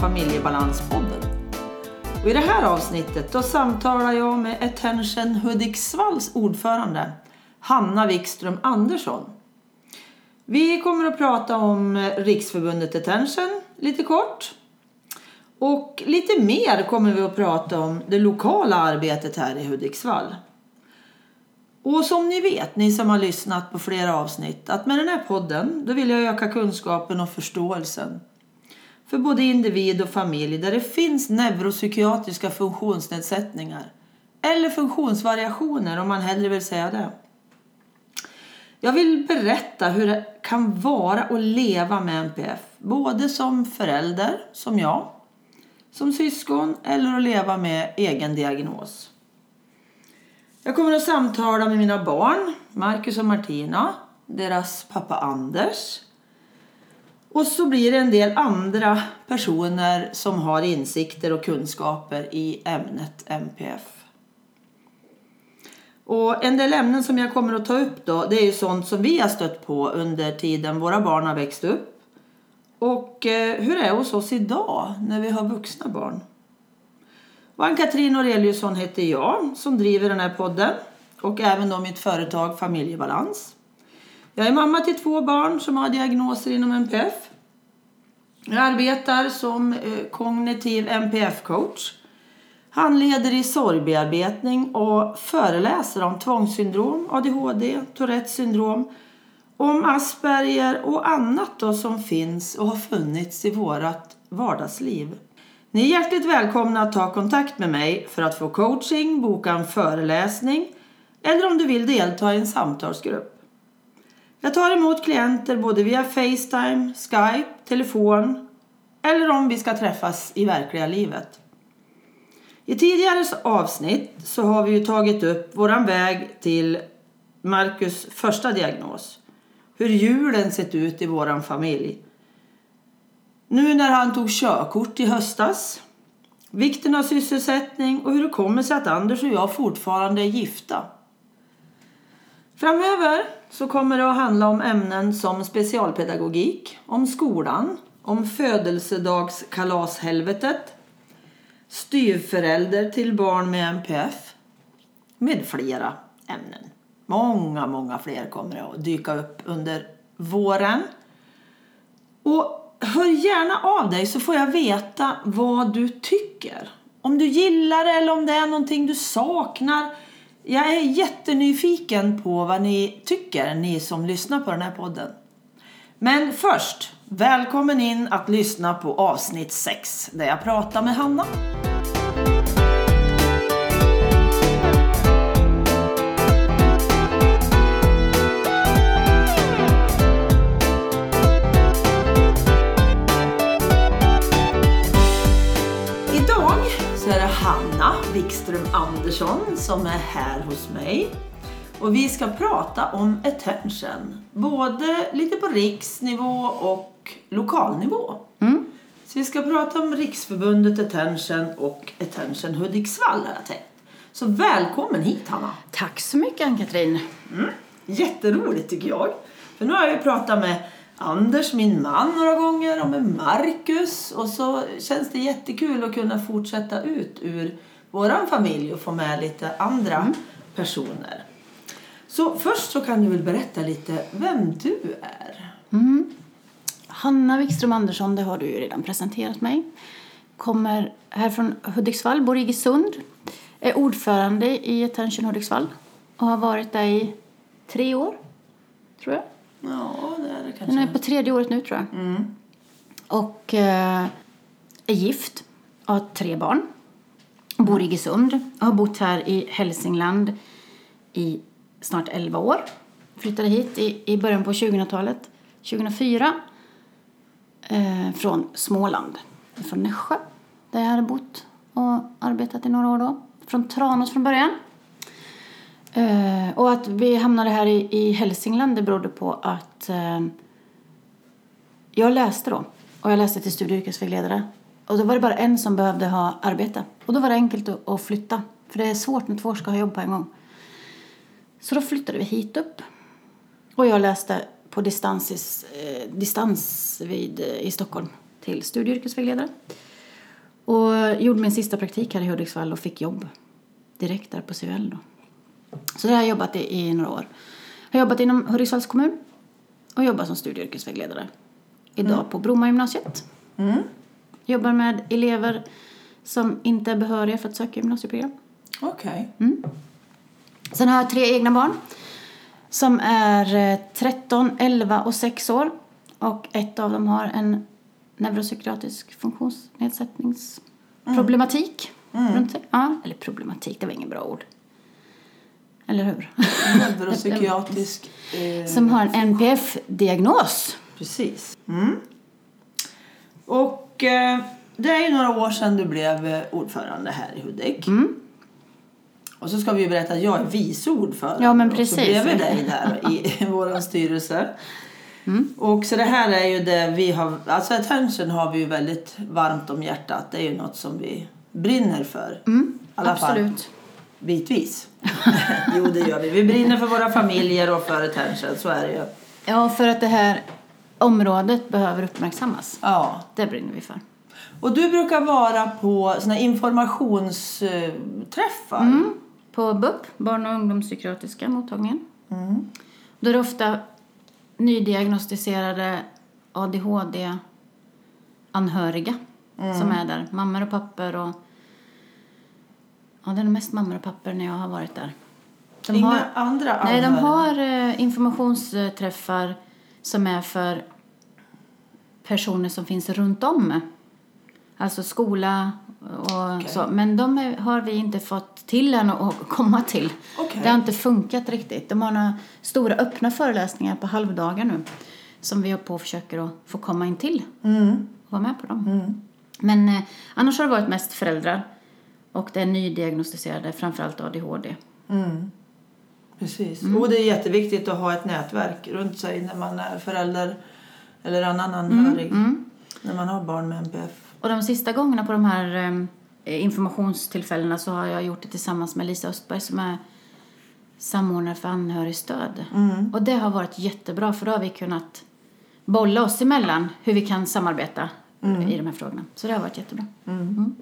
Familjebalanspodden. Och I det här avsnittet då samtalar jag med Attention Hudiksvalls ordförande Hanna Wikström Andersson. Vi kommer att prata om Riksförbundet Attention lite kort. Och lite mer kommer vi att prata om det lokala arbetet här i Hudiksvall. Och som ni vet, ni som har lyssnat på flera avsnitt, att med den här podden då vill jag öka kunskapen och förståelsen för både individ och familj där det finns neuropsykiatriska funktionsnedsättningar eller funktionsvariationer om man hellre vill säga det. Jag vill berätta hur det kan vara att leva med NPF, både som förälder, som jag, som syskon eller att leva med egen diagnos. Jag kommer att samtala med mina barn, Marcus och Martina, deras pappa Anders. Och så blir det en del andra personer som har insikter och kunskaper i ämnet MPF. Och en del ämnen som jag kommer att ta upp då, det är ju sånt som vi har stött på under tiden våra barn har växt upp. Och eh, hur det hos oss idag när vi har vuxna barn. Ann-Katrin Aureliusson heter jag som driver den här podden och även då mitt företag Familjebalans. Jag är mamma till två barn som har diagnoser inom NPF. Jag arbetar som eh, kognitiv NPF-coach, handleder i sorgbearbetning och föreläser om tvångssyndrom, ADHD, Tourettes syndrom, om Asperger och annat då som finns och har funnits i vårt vardagsliv. Ni är hjärtligt välkomna att ta kontakt med mig för att få coaching, boka en föreläsning eller om du vill delta i en samtalsgrupp. Jag tar emot klienter både via Facetime, Skype, telefon eller om vi ska träffas i verkliga livet. I tidigare avsnitt så har vi ju tagit upp våran väg till Marcus första diagnos. Hur julen sett ut i våran familj nu när han tog körkort i höstas, vikten av sysselsättning och hur det kommer sig att Anders och jag fortfarande är gifta. Framöver så kommer det att handla om ämnen som specialpedagogik, om skolan, om födelsedagskalashelvetet, styvförälder till barn med NPF med flera ämnen. Många, många fler kommer att dyka upp under våren. Och hör gärna av dig så får jag veta vad du tycker. Om du gillar det eller om det är någonting du saknar. Jag är jättenyfiken på vad ni tycker, ni som lyssnar på den här podden. Men först, välkommen in att lyssna på avsnitt 6 där jag pratar med Hanna. Andersson som är här hos mig. Och vi ska prata om attention, både lite på riksnivå och lokalnivå. Mm. Så vi ska prata om Riksförbundet Attention och Attention Hudiksvall har jag tänkt. Så välkommen hit Hanna! Tack så mycket Ann-Katrin! Mm. Jätteroligt tycker jag. För nu har jag ju pratat med Anders, min man, några gånger och med Marcus. Och så känns det jättekul att kunna fortsätta ut ur vår familj och få med lite andra mm. personer. Så först så kan du väl berätta lite vem du är? Mm. Hanna Wikström Andersson, det har du ju redan presenterat mig. Kommer här från Hudiksvall, bor i Iggesund. Är ordförande i Attention Hudiksvall och har varit där i tre år, tror jag. Ja, det är det kanske. Den är på tredje året nu tror jag. Mm. Och eh, är gift, har tre barn. Bor i Iggesund. Har bott här i Hälsingland i snart 11 år. Flyttade hit i, i början på 2000-talet, 2004. Eh, från Småland, från Nässjö. Där jag hade bott och arbetat i några år då. Från Tranås från början. Eh, och att vi hamnade här i, i Hälsingland det berodde på att eh, jag läste då. Och jag läste till studie och yrkesvägledare. Och då var det bara en som behövde ha arbete. Och då var det enkelt att, att flytta. För det är svårt när två ska ha jobb på en gång. Så då flyttade vi hit upp. Och jag läste på distans, eh, distans vid, eh, i Stockholm till studie och yrkesvägledare. Och gjorde min sista praktik här i Hudiksvall och fick jobb direkt där på CUL då. Så det har jag jobbat i, i några år. Jag har jobbat inom Hudiksvalls kommun och jobbar som studie och yrkesvägledare. Idag på Bromma gymnasiet. Jobbar med elever som inte är behöriga för att söka gymnasieprogram. Okej. Sen har jag tre egna barn som är eh, 13, 11 och 6 år. Och ett av dem har en neuropsykiatrisk funktionsnedsättningsproblematik runt sig. Ja, eller problematik, det var ingen bra ord. Eller hur? Neuropsykiatrisk... Eh, Som har en NPF-diagnos. Precis. Mm. Och eh, det är ju några år sedan du blev eh, ordförande här i Hudik. Och så ska vi ju berätta att jag är vice ordförande. Ja, men precis. bredvid dig där i vår styrelse. Och så det här är ju det vi har, alltså attention har vi ju väldigt varmt om hjärtat. Det är ju något som vi brinner för. I alla fall Absolut. bitvis. jo, det gör vi. Vi brinner för våra familjer och för attention, så är det ju. Ja, för att det här området behöver uppmärksammas. Ja. Det brinner vi för. Och du brukar vara på såna informationsträffar. Mm. På BUP, barn och ungdomspsykiatriska mottagningen. Då är det ofta nydiagnostiserade ADHD-anhöriga som är där. Mammor och pappor och... Ja, det är nog mest mammor och pappor när jag har varit där. De Inga har, andra Nej, de anhöriga? har eh, informationsträffar som är för personer som finns runt om. Alltså skola och Okej. så. Men de är, har vi inte fått till än att komma till. Okej. Det har inte funkat riktigt. De har några stora öppna föreläsningar på halvdagar nu som vi har på och försöker att få komma in till Mm. och vara med på dem. Men eh, annars har det varit mest föräldrar och det är nydiagnostiserade, framförallt ADHD. Mm. Precis. Mm. Och det är jätteviktigt att ha ett nätverk runt sig när man är förälder eller annan Mm, anhörig. När man har barn med NPF. Och de sista gångerna på de här eh, informationstillfällena så har jag gjort det tillsammans med Lisa Östberg som är samordnare för anhörigstöd. Och det har varit jättebra för då har vi kunnat bolla oss emellan hur vi kan samarbeta i de här frågorna. Så det har varit jättebra.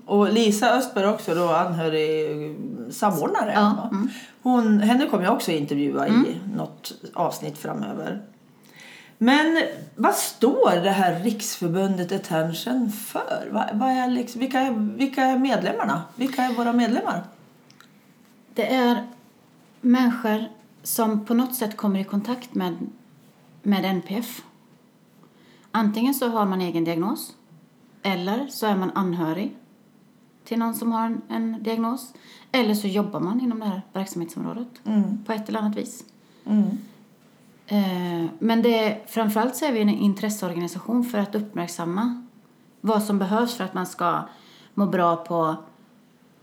Och Lisa Östberg också då anhörig samordnare. Ja, va? Hon, henne kommer jag också intervjua i något avsnitt framöver. Men vad står det här Riksförbundet Attention för? Vad, vad är liksom, vilka, är, vilka är medlemmarna? Vilka är våra medlemmar? Det är människor som på något sätt kommer i kontakt med, med NPF. Antingen så har man egen diagnos eller så är man anhörig till någon som har en, en diagnos. Eller så jobbar man inom det här verksamhetsområdet på ett eller annat vis. Eh, men det är, framförallt så är vi en intresseorganisation för att uppmärksamma vad som behövs för att man ska må bra på,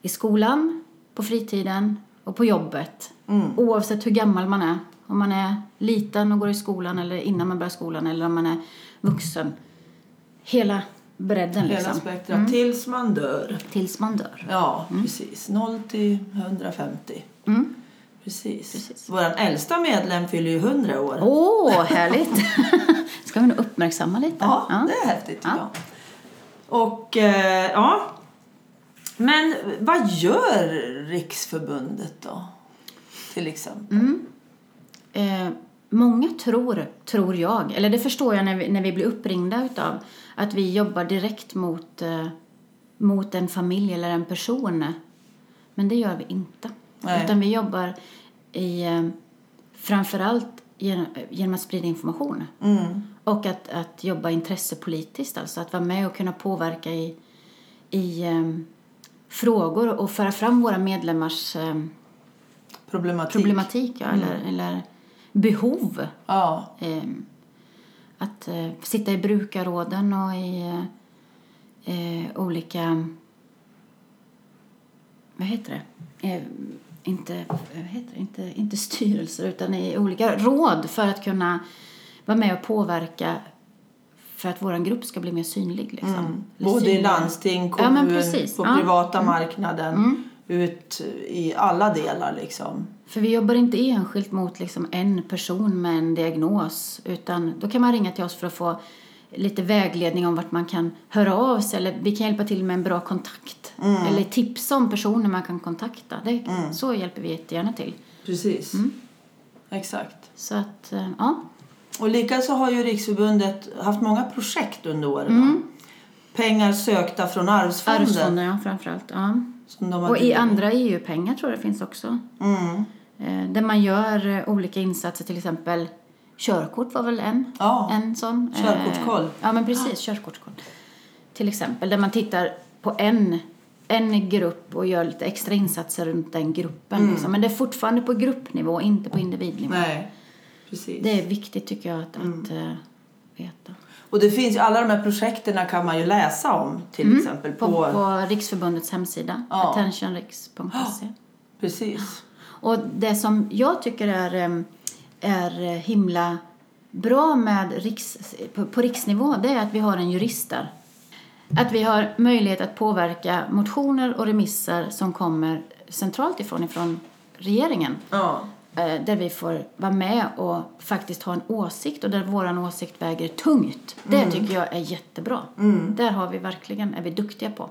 i skolan, på fritiden och på jobbet. Oavsett hur gammal man är. Om man är liten och går i skolan eller innan man börjar skolan eller om man är vuxen. Hela bredden Hela liksom. spektrat. Tills man dör. Tills man dör. Ja, precis. 0 till 150. Mm. Precis. Precis. Vår äldsta medlem fyller ju 100 år. Åh, härligt! ska vi nog uppmärksamma lite. Ja, det är häftigt Ja. jag. Och eh, ja. Men vad gör Riksförbundet då? Till exempel. Mm. Eh, många tror, tror jag, eller det förstår jag när vi, när vi blir uppringda utav att vi jobbar direkt mot, eh, mot en familj eller en person. Men det gör vi inte. Nej. Utan vi jobbar i, eh, framförallt genom, genom att sprida information. Mm. Och att, att jobba intressepolitiskt, alltså att vara med och kunna påverka i, i eh, frågor och föra fram våra medlemmars eh, Problematik. problematik ja, eller, eller behov. Ja. Eh, att eh, sitta i brukarråden och i eh, olika... Vad heter det? Eh, inte, vad heter det? Inte, inte styrelser, utan i olika råd för att kunna vara med och påverka för att vår grupp ska bli mer synlig. Liksom. Eller Både i synlig. landsting, Ja, men kommun, precis. på Ja. Mm. privata marknaden. ut i alla delar liksom. För vi jobbar inte enskilt mot liksom en person med en diagnos utan då kan man ringa till oss för att få lite vägledning om vart man kan höra av sig eller vi kan hjälpa till med en bra kontakt eller tipsa om personer man kan kontakta. Det, Så hjälper vi jättegärna till. Precis. Exakt. Så att, eh, ja. Och likaså har ju Riksförbundet haft många projekt under åren. Pengar sökta från Arvsfonden. Arvsfonden ja, framförallt. Ja. Och i andra EU-pengar tror jag det finns också. Mm. Eh, Där man gör eh, olika insatser, till exempel körkort var väl en, Ja. en sån. Eh, Körkortskoll. Ja, men precis, körkortskoll. Till exempel, där man tittar på en, en grupp och gör lite extra insatser runt den gruppen. Mm. Liksom. Men det är fortfarande på gruppnivå, inte på individnivå. Nej, precis. Det är viktigt tycker jag att, Mm. att eh, veta. Och det finns ju, alla de här projekten kan man ju läsa om till exempel På, på... på Riksförbundets hemsida, Ja. attentionriks.se. Precis. Och det som jag tycker är, är himla bra med riks, på, på riksnivå det är att vi har en jurist där. Att vi har möjlighet att påverka motioner och remisser som kommer centralt ifrån, ifrån regeringen. Ja. Eh, Där vi får vara med och faktiskt ha en åsikt och där vår åsikt väger tungt. Det tycker jag är jättebra. Där har vi verkligen, är vi duktiga på.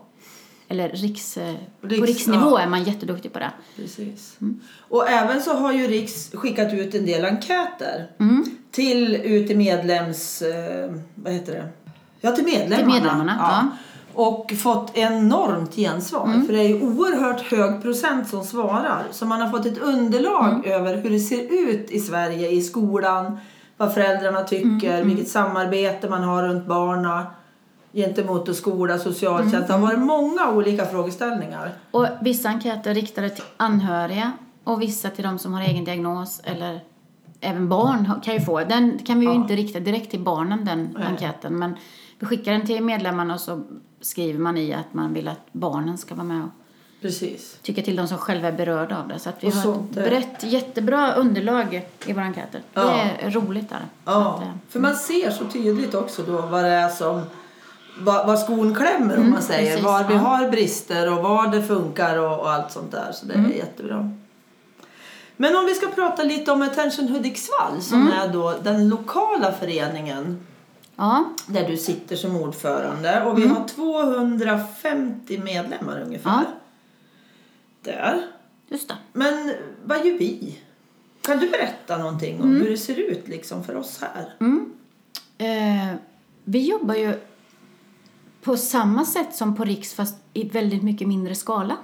Eller riks, eh, på Riks- riksnivå ja. är man jätteduktig på det. Precis. Och även så har ju Riks skickat ut en del enkäter till ut till medlems... Eh, vad heter det? Ja, till medlemmarna. Till medlemmarna, ja. Och fått enormt gensvar. För det är ju oerhört hög procent som svarar. Så man har fått ett underlag över hur det ser ut i Sverige i skolan. Vad föräldrarna tycker, vilket samarbete man har runt barna gentemot skola, socialtjänst. Det har varit många olika frågeställningar. Och vissa enkäter riktade till anhöriga och vissa till de som har egen diagnos eller även barn kan ju få. Den kan vi ju inte rikta direkt till barnen den enkäten men vi skickar den till medlemmarna och så skriver man i att man vill att barnen ska vara med och Precis. tycka till de som själva är berörda av det. Så att vi Och har sånt, ett eh. brett, jättebra underlag i våra enkäter. Ja. Det är roligt där. Ja, att, eh, för man ser så tydligt också då vad det är som vad, vad skon klämmer om man säger. Mm, precis, var vi ja. har brister och var det funkar och, och allt sånt där. Så det Mm. är jättebra. Men om vi ska prata lite om Attention Hudiksvall som Mm. är då den lokala föreningen ja, där du sitter som ordförande. Och vi Mm. har 250 medlemmar ungefär. Ja. Där. just det. Men vad gör vi? Kan du berätta någonting Mm. om hur det ser ut liksom för oss här? Eh, vi jobbar ju på samma sätt som på Riks fast i väldigt mycket mindre skala.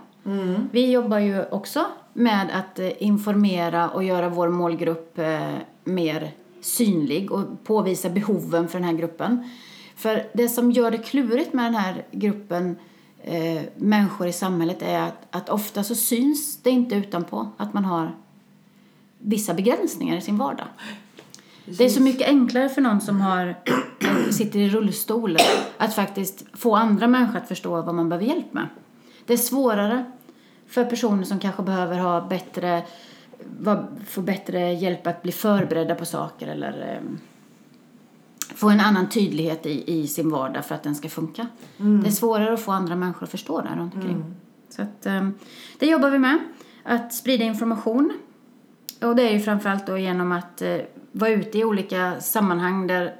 Vi jobbar ju också med att eh, informera och göra vår målgrupp eh, mer synlig och påvisa behoven för den här gruppen. För det som gör det klurigt med den här gruppen eh, människor i samhället är att, att ofta så syns det inte utanpå att man har vissa begränsningar i sin vardag. Det är så mycket enklare för någon som har, sitter i rullstol att faktiskt få andra människor att förstå vad man behöver hjälp med. Det är svårare för personer som kanske behöver ha bättre, få bättre hjälp att bli förberedda på saker eller eh, få en annan tydlighet i, i sin vardag för att den ska funka. Det är svårare att få andra människor att förstå det runt omkring. Så att, eh, det jobbar vi med. Att sprida information. Och det är ju framförallt då genom att eh, vara ute i olika sammanhang där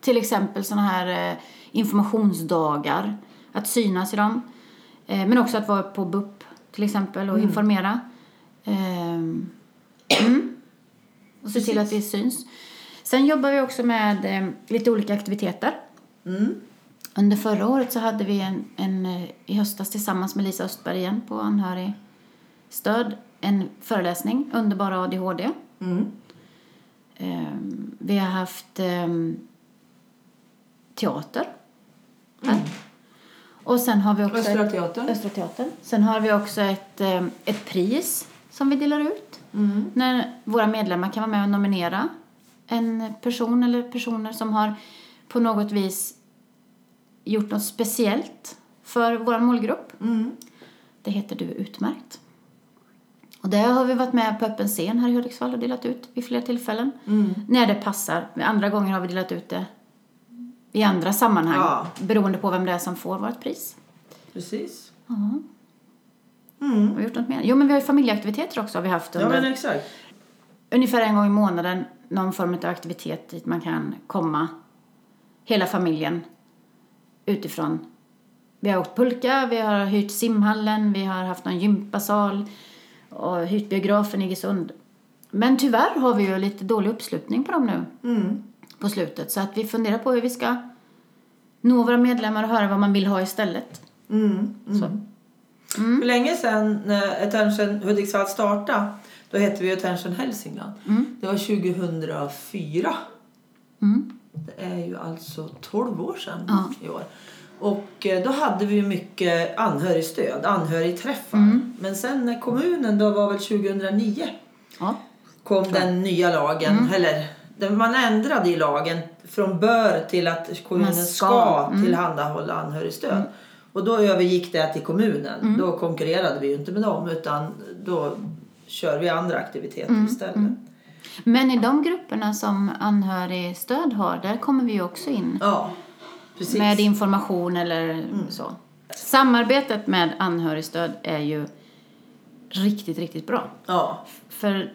till exempel sådana här eh, informationsdagar, att synas i dem. Eh, men också att vara på BUP till exempel och informera. Ehm, mm. Och se till att det syns. Sen jobbar vi också med eh, lite olika aktiviteter. Under förra året så hade vi en, en, i höstas tillsammans med Lisa Östberg igen på anhörigstöd en föreläsning, Underbara ADHD. Ehm, vi har haft ehm, teater här. Och sen har vi också Östra ett, Teatern. Östra Teatern. Sen har vi också ett, ehm, ett pris som vi delar ut. När våra medlemmar kan vara med och nominera en person eller personer som har på något vis gjort något speciellt för vår målgrupp. Det heter Du är utmärkt. Och det har vi varit med på öppen scen här i Hudiksvall och delat ut vid flera tillfällen. När det passar. Andra gånger har vi delat ut det i andra sammanhang. Ja. Beroende på vem det är som får vårt pris. Precis. Har vi gjort något mer? Jo, men vi har ju familjeaktiviteter också har vi haft Ja, under men exakt. ungefär en gång i månaden. Någon form av aktivitet dit man kan komma hela familjen utifrån. Vi har åkt pulka, vi har hyrt simhallen, vi har haft någon gympasal och hyrt biografen i Iggesund. Men tyvärr har vi ju lite dålig uppslutning på dem nu Mm. på slutet. Så att vi funderar på hur vi ska nå våra medlemmar och höra vad man vill ha istället. Mm. Så. För länge sedan när Attention Hudiksvall startade, då hette vi Attention Hälsingland. Det var 2004. Mm. Det är ju alltså 12 år sedan Ja. i år. Och eh, då hade vi mycket anhörigstöd, anhörigträffar. Mm. Men sen när kommunen, då var väl 2009, Ja. kom den nya lagen, Mm. eller man ändrade i lagen från bör till att kommunen Man ska, ska, mm. tillhandahålla anhörigstöd. Och då övergick det till kommunen. Mm. Då konkurrerade vi ju inte med dem utan då kör vi andra aktiviteter Mm. istället. Men i de grupperna som anhörigstöd har, där kommer vi ju också in. Ja, precis. Mm. med information eller så. Samarbetet med anhörigstöd är ju riktigt, riktigt bra. Ja, För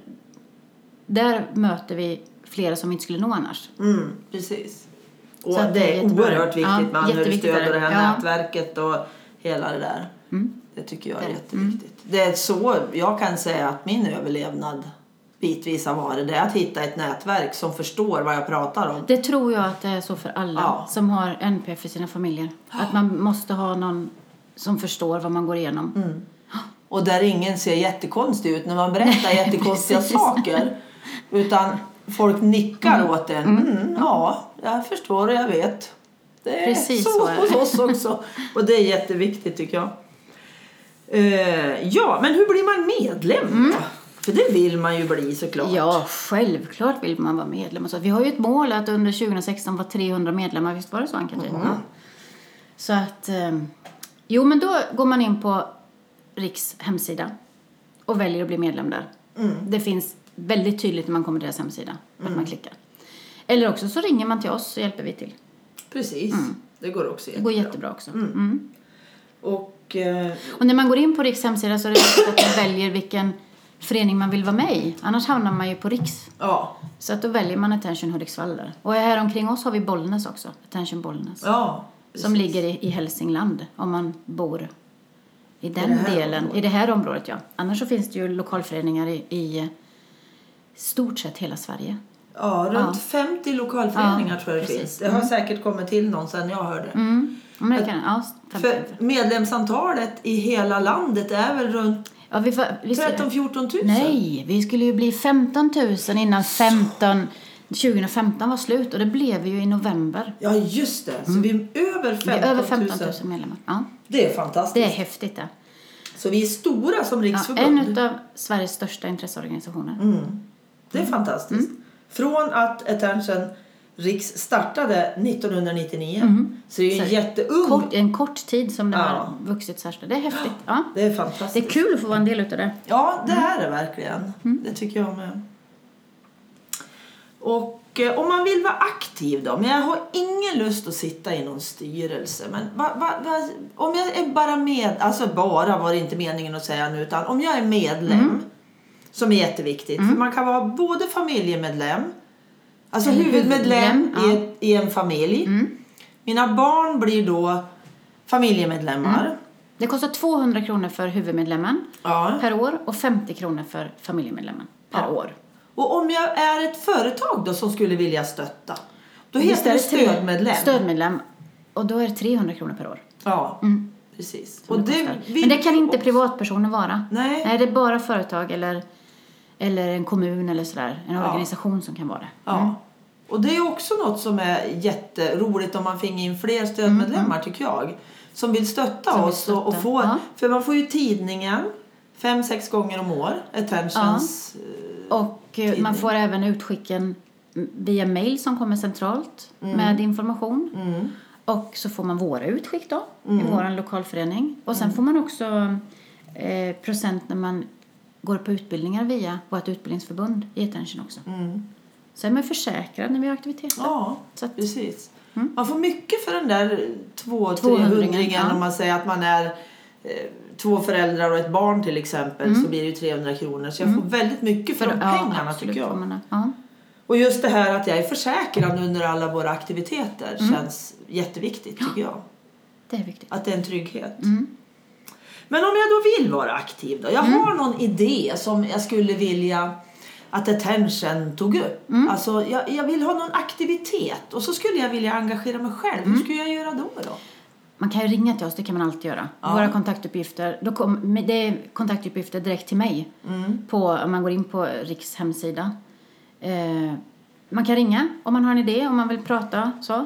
där möter vi flera som vi inte skulle nå annars. mm, precis. Och Så det det är jättebra. oerhört viktigt Ja, med anhörigstöd och det här Ja. nätverket och hela det där. Mm. Det tycker jag är jätteviktigt. Det är så jag kan säga att min överlevnad bitvis har varit. Det är att hitta ett nätverk som förstår vad jag pratar om. Det tror jag att det är så för alla Ja. som har NPF i sina familjer. Att man måste ha någon som förstår vad man går igenom. Mm. Och där ingen ser jättekonstig ut när man berättar jättekonstiga saker. Utan folk nickar åt en. Mm, ja, jag förstår och jag vet. Det är Precis så, så är hos oss också. Och det är jätteviktigt tycker jag. Eh, ja, men hur blir man medlem då? För det vill man ju bli såklart. Mm. Ja, självklart vill man vara medlem. Så vi har ju ett mål att under 2016 vara 300 medlemmar. Visst var det så, Ann-Katrin? Ja. Så att... Eh, jo, men då går man in på Riks hemsida och väljer att bli medlem där. Det finns väldigt tydligt när man kommer till deras hemsida, att man klickar. Eller också så ringer man till oss så hjälper vi till. Precis. Det går också Det går jättebra. jättebra också. Mm. Och eh, Och när man går in på Riks hemsida så är det viktigt att man väljer vilken förening man vill vara med i. Annars hamnar man ju på Riks. ja, Så att då väljer man Attention Hudiksvall där. Och här omkring oss har vi Bollnäs också. Attention Bollnäs. ja. som precis. ligger i, i Hälsingland om man bor i den här delen. området. I det här området, ja. Annars så finns det ju lokalföreningar i, i stort sett hela Sverige. Ja, runt Ja. 50 lokalföreningar Ja, tror jag det finns. Det har säkert kommit till någon sen jag hörde. Mm. Men det kan, ja, 15. För medlemsantalet i hela landet är väl runt ja, vi, får, vi, 13-14 000? Nej, vi skulle ju bli 15 000 innan 15, 2015 var slut och det blev vi ju i november. Ja, just det. Så vi är över 15 Vi 000. är över 15 000 medlemmar. Ja, Det är fantastiskt. det är häftigt det. Så vi är stora som Ja, riksförbund. en av Sveriges största intresseorganisationer. Mm. Det är fantastiskt. Mm. Från att Attention Riks startade 1999 så det är ju en Så jätteung... Kort, en kort tid som det Ja. har vuxit här. Det är häftigt. Ja. Det är Det fantastiskt. är kul att få vara en del utav det. Ja, det är det verkligen. Det tycker jag med. Och eh, om man vill vara aktiv då? Men jag har ingen lust att sitta i någon styrelse. Men va, va, va, om jag är bara med, alltså bara var det inte meningen att säga nu, utan om jag är medlem, som är jätteviktigt. För man kan vara både familjemedlem, alltså Eller huvudmedlem i, ett, i en familj. Mina barn blir då familjemedlemmar. Det kostar 200 kronor för huvudmedlemmen Ja. per år och 50 kronor för familjemedlemmen per Ja. år. Och om jag är ett företag då som skulle vilja stötta, då Visst heter det stödmedlem. Stödmedlem. Och då är det 300 kronor per år. Ja, Mm. precis. det kostar. vill Men det kan vi inte privatpersoner vara. Nej. Nej, det är bara företag eller, eller en kommun eller sådär. En Ja. organisation som kan vara det. Ja. Och det är också något som är jätteroligt om man finger in fler stödmedlemmar tycker jag. Som vill stötta Som vill oss och, och stötta, få, ja. för man får ju tidningen fem, sex gånger om år, Attentions. eh, Och eh, man Tidning. får även utskicken via mail som kommer centralt med information. Mm. Och så får man våra utskick då, i vår lokalförening. Och sen får man också eh, procent när man går på utbildningar via vårt utbildningsförbund i Attention också. Mm. Så är man försäkrad när vi har aktiviteter. Ja, Så att, precis. Man får mycket för den där två, Tvåhundringen, trehundringen ja. om man säger att man är eh, två föräldrar och ett barn till exempel så blir det ju 300 kronor. Så jag får väldigt mycket för, de pengarna absolut tycker jag. man. Ja. Och just det här att jag är försäkrad under alla våra aktiviteter känns jätteviktigt tycker jag. Det är viktigt. Att det är en trygghet. Men om jag då vill vara aktiv då? Jag har någon idé som jag skulle vilja att Attention tog upp. Alltså jag, jag vill ha någon aktivitet och så skulle jag vilja engagera mig själv. Hur skulle jag göra då? då? Man kan ju ringa till oss, det kan man alltid göra. Våra kontaktuppgifter, då kom, det är kontaktuppgifter direkt till mig. På, om man går in på Riks hemsida. Eh, man kan ringa om man har en idé, om man vill prata. Så.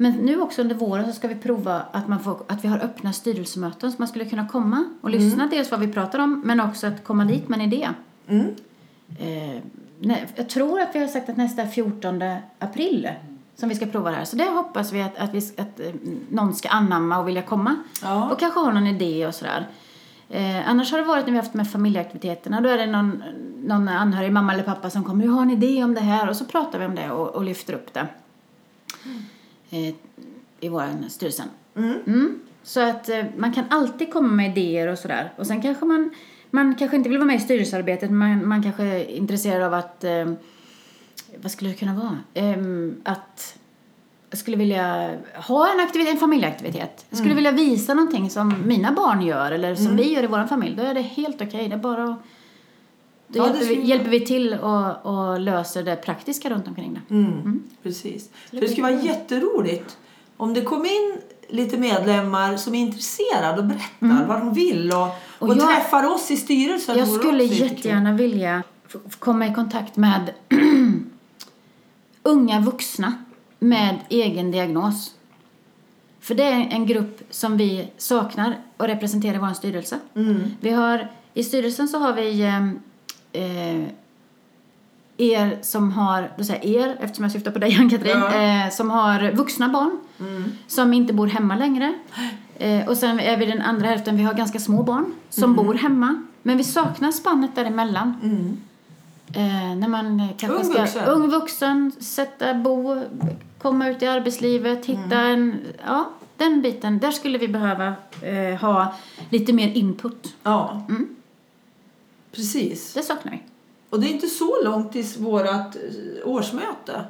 Men nu också under våren så ska vi prova att, man får, att vi har öppna styrelsemöten så man skulle kunna komma och lyssna dels vad vi pratar om men också att komma dit med en idé. Eh, nej, jag tror att vi har sagt att nästa är 14 april som vi ska prova det här. Så det hoppas vi att, att, vi, att eh, någon ska anamma och vilja komma. Ja. Och kanske ha någon idé och sådär. Eh, annars har det varit när vi haft med familjeaktiviteterna. Då är det någon, någon anhörig, mamma eller pappa som kommer. Jag har en idé om det här. Och så pratar vi om det och, och lyfter upp det. Eh, I vår styrelsen. Mm. Så att eh, man kan alltid komma med idéer och sådär. Och sen kanske man, man kanske inte vill vara med i styrelsearbetet. Men man, man kanske är intresserad av att, eh, vad skulle det kunna vara? Ehm, att jag skulle vilja ha en, aktivitet, en familjeaktivitet. Jag skulle vilja visa någonting som mina barn gör eller som vi gör i vår familj. Då är det helt okej. Det är bara att då Ja, hjälper, vi, hjälper vi till och, och löser det praktiska runt omkring det. Mm. Precis. För det skulle vara jätteroligt om det kom in lite medlemmar som är intresserade och berättar vad de vill och, och, Och jag- träffar oss i styrelsen. Jag skulle jättegärna vilja komma i kontakt med unga vuxna med egen diagnos. För det är en grupp som vi saknar och representerar i vår styrelse. Vi har, I styrelsen så har vi eh, er som har, då säger er eftersom jag syftar på dig Ann-Katrin, Ja. eh, som har vuxna barn som inte bor hemma längre. Eh, och sen är vi den andra hälften, vi har ganska små barn som bor hemma. Men vi saknar spannet däremellan. Eh, när man kanske Ung ska... vuxen. Ung vuxen, sätta bo, komma ut i arbetslivet, hitta en... Ja, den biten. Där skulle vi behöva eh, ha lite mer input. Ja. Precis. Det saknar vi. Och det är inte så långt till vårt eh, årsmöte.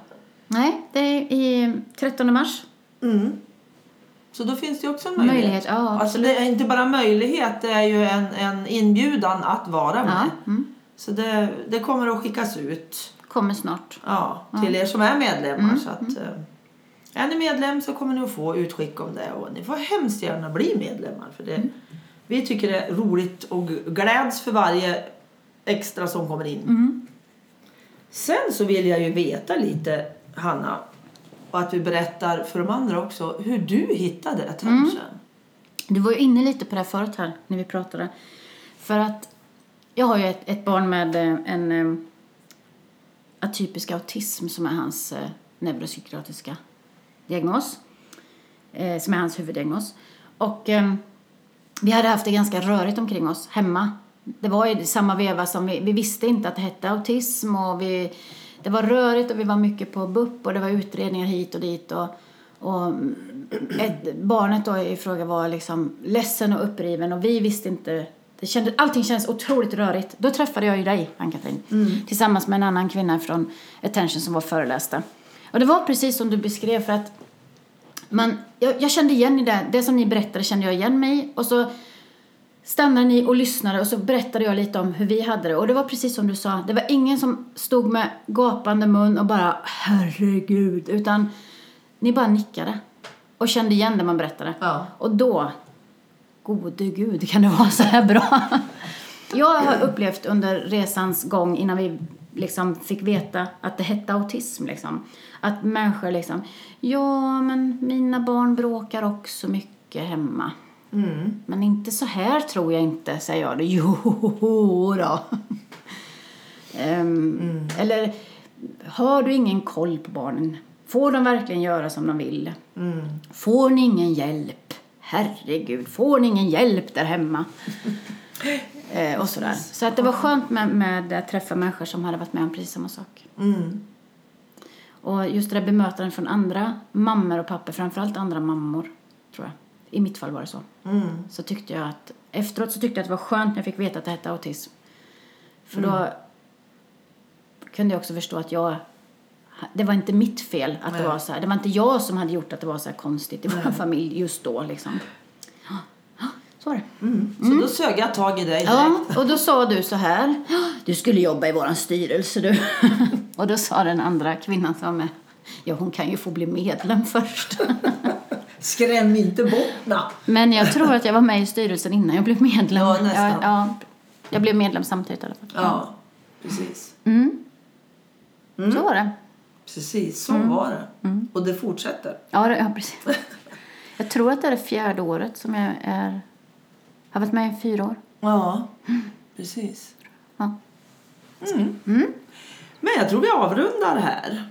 Nej, det är i 13 mars. Mm. Så då finns det också en möjlighet. Möjlighet, ja, Alltså det är inte bara möjlighet, det är ju en, en inbjudan att vara med. Ja, mm. Så det, det kommer att skickas ut Kommer snart. ja, till er som är medlemmar. Så att, eh, är ni medlem så kommer ni att få utskick om det. Och ni får hemskt gärna bli medlemmar. För det, Vi tycker det är roligt och gläds för varje extra som kommer in. Sen så vill jag ju veta lite, Hanna, och att vi berättar för de andra också hur du hittade Attention. Du var ju inne lite på det här förut här när vi pratade. För att jag har ju ett, ett barn med eh, en eh, atypisk autism som är hans eh, neuropsykiatriska diagnos. Eh, som är hans huvuddiagnos. Och eh, vi hade haft det ganska rörigt omkring oss hemma. Det var i samma veva som vi, vi visste inte att det hette autism och vi, det var rörigt och vi var mycket på BUP och det var utredningar hit och dit och, och ett, barnet då i fråga var liksom ledsen och uppriven och vi visste inte det kände, allting kändes otroligt rörigt. Då träffade jag ju dig, Ann-Katrin, tillsammans med en annan kvinna från Attention som var föreläste. Och det var precis som du beskrev för att man, jag, jag kände igen i det, det som ni berättade kände jag igen mig i. och så stannade ni och lyssnade och så berättade jag lite om hur vi hade det och det var precis som du sa, det var ingen som stod med gapande mun och bara herregud utan ni bara nickade och kände igen det man berättade. Ja. Och då, gode gud, kan det vara så här bra? Jag har upplevt under resans gång innan vi liksom fick veta att det hette autism liksom. Att människor liksom, ja men mina barn bråkar också mycket hemma. Men inte så här tror jag inte, säger jag. Jo då. Ehm, Eller, har du ingen koll på barnen? Får de verkligen göra som de vill? Får ni ingen hjälp? Herregud, får ni ingen hjälp där hemma? eh, och sådär. Så att det var skönt med, med att träffa människor som hade varit med om precis samma sak. Mm. Och just det där bemötandet från andra mammor och pappor, framförallt andra mammor, tror jag. I mitt fall var det så. Så tyckte jag att, efteråt så tyckte jag att det var skönt när jag fick veta att det hette autism. För då kunde jag också förstå att jag, det var inte mitt fel att det Nej. var så här. Det var inte jag som hade gjort att det var så här konstigt i vår familj just då liksom. Var det. Så då sög jag tag i dig direkt. Ja, och då sa du så här. Du skulle jobba i våran styrelse du. och då sa den andra kvinnan som var med. Ja, hon kan ju få bli medlem först. Skräm inte mig. Men jag tror att jag var med i styrelsen innan jag blev medlem. Ja, nästan. Jag, ja, jag blev medlem samtidigt i alla fall. Ja, precis. Mm. Så var det. Precis, så Mm. var det. Och det fortsätter. Ja, det, ja, precis. Jag tror att det är det fjärde året som jag är... har varit med i fyra år. Ja, precis. Ja. Men jag tror vi avrundar här.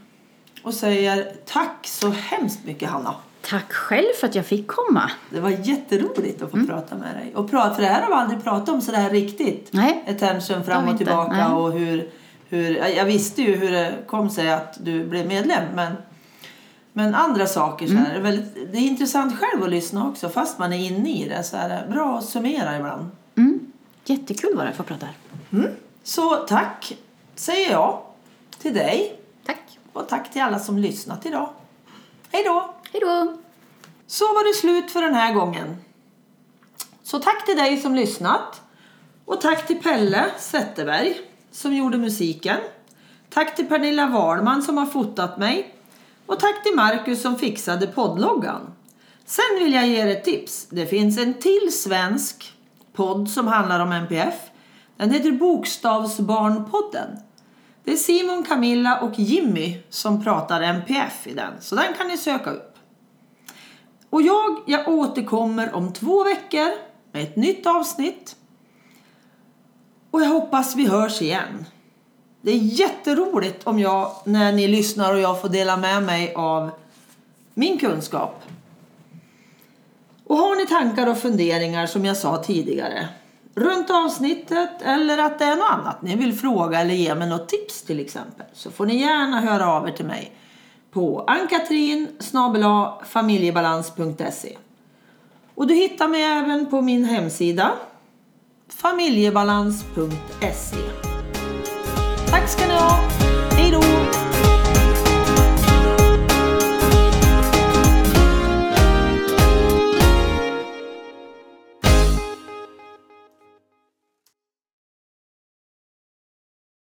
Och säger tack så hemskt mycket Hanna. Tack själv för att jag fick komma. Det var jätteroligt att få Mm. prata med dig. Och prata, för det här har vi aldrig pratat om så det här riktigt. Nej. Attention fram och tillbaka Nej. och hur, hur... Jag visste ju hur det kom sig att du blev medlem men... Men andra saker så Mm. här, är väldigt, det är intressant själv att lyssna också fast man är inne i det. Så här, bra att summera ibland. Mm. Jättekul var det att få prata här. Så tack säger jag till dig Tack. och tack till alla som lyssnat idag. Hej då! Hej då! Så var det slut för den här gången. Så tack till dig som lyssnat. Och tack till Pelle Zetterberg som gjorde musiken. Tack till Pernilla Wahlman som har fotat mig. Och tack till Marcus som fixade poddloggan. Sen vill jag ge er ett tips. Det finns en till svensk podd som handlar om NPF. Den heter Bokstavsbarnpodden. Det är Simon, Camilla och Jimmy som pratar NPF i den. Så den kan ni söka upp. Och jag, jag återkommer om två veckor med ett nytt avsnitt. Och jag hoppas vi hörs igen. Det är jätteroligt om jag, när ni lyssnar och jag får dela med mig av min kunskap. Och har ni tankar och funderingar som jag sa tidigare runt avsnittet eller att det är något annat ni vill fråga eller ge mig något tips till exempel så får ni gärna höra av er till mig på ankatrin familjebalans.se Och du hittar mig även på min hemsida familjebalans.se Thanks, Canal.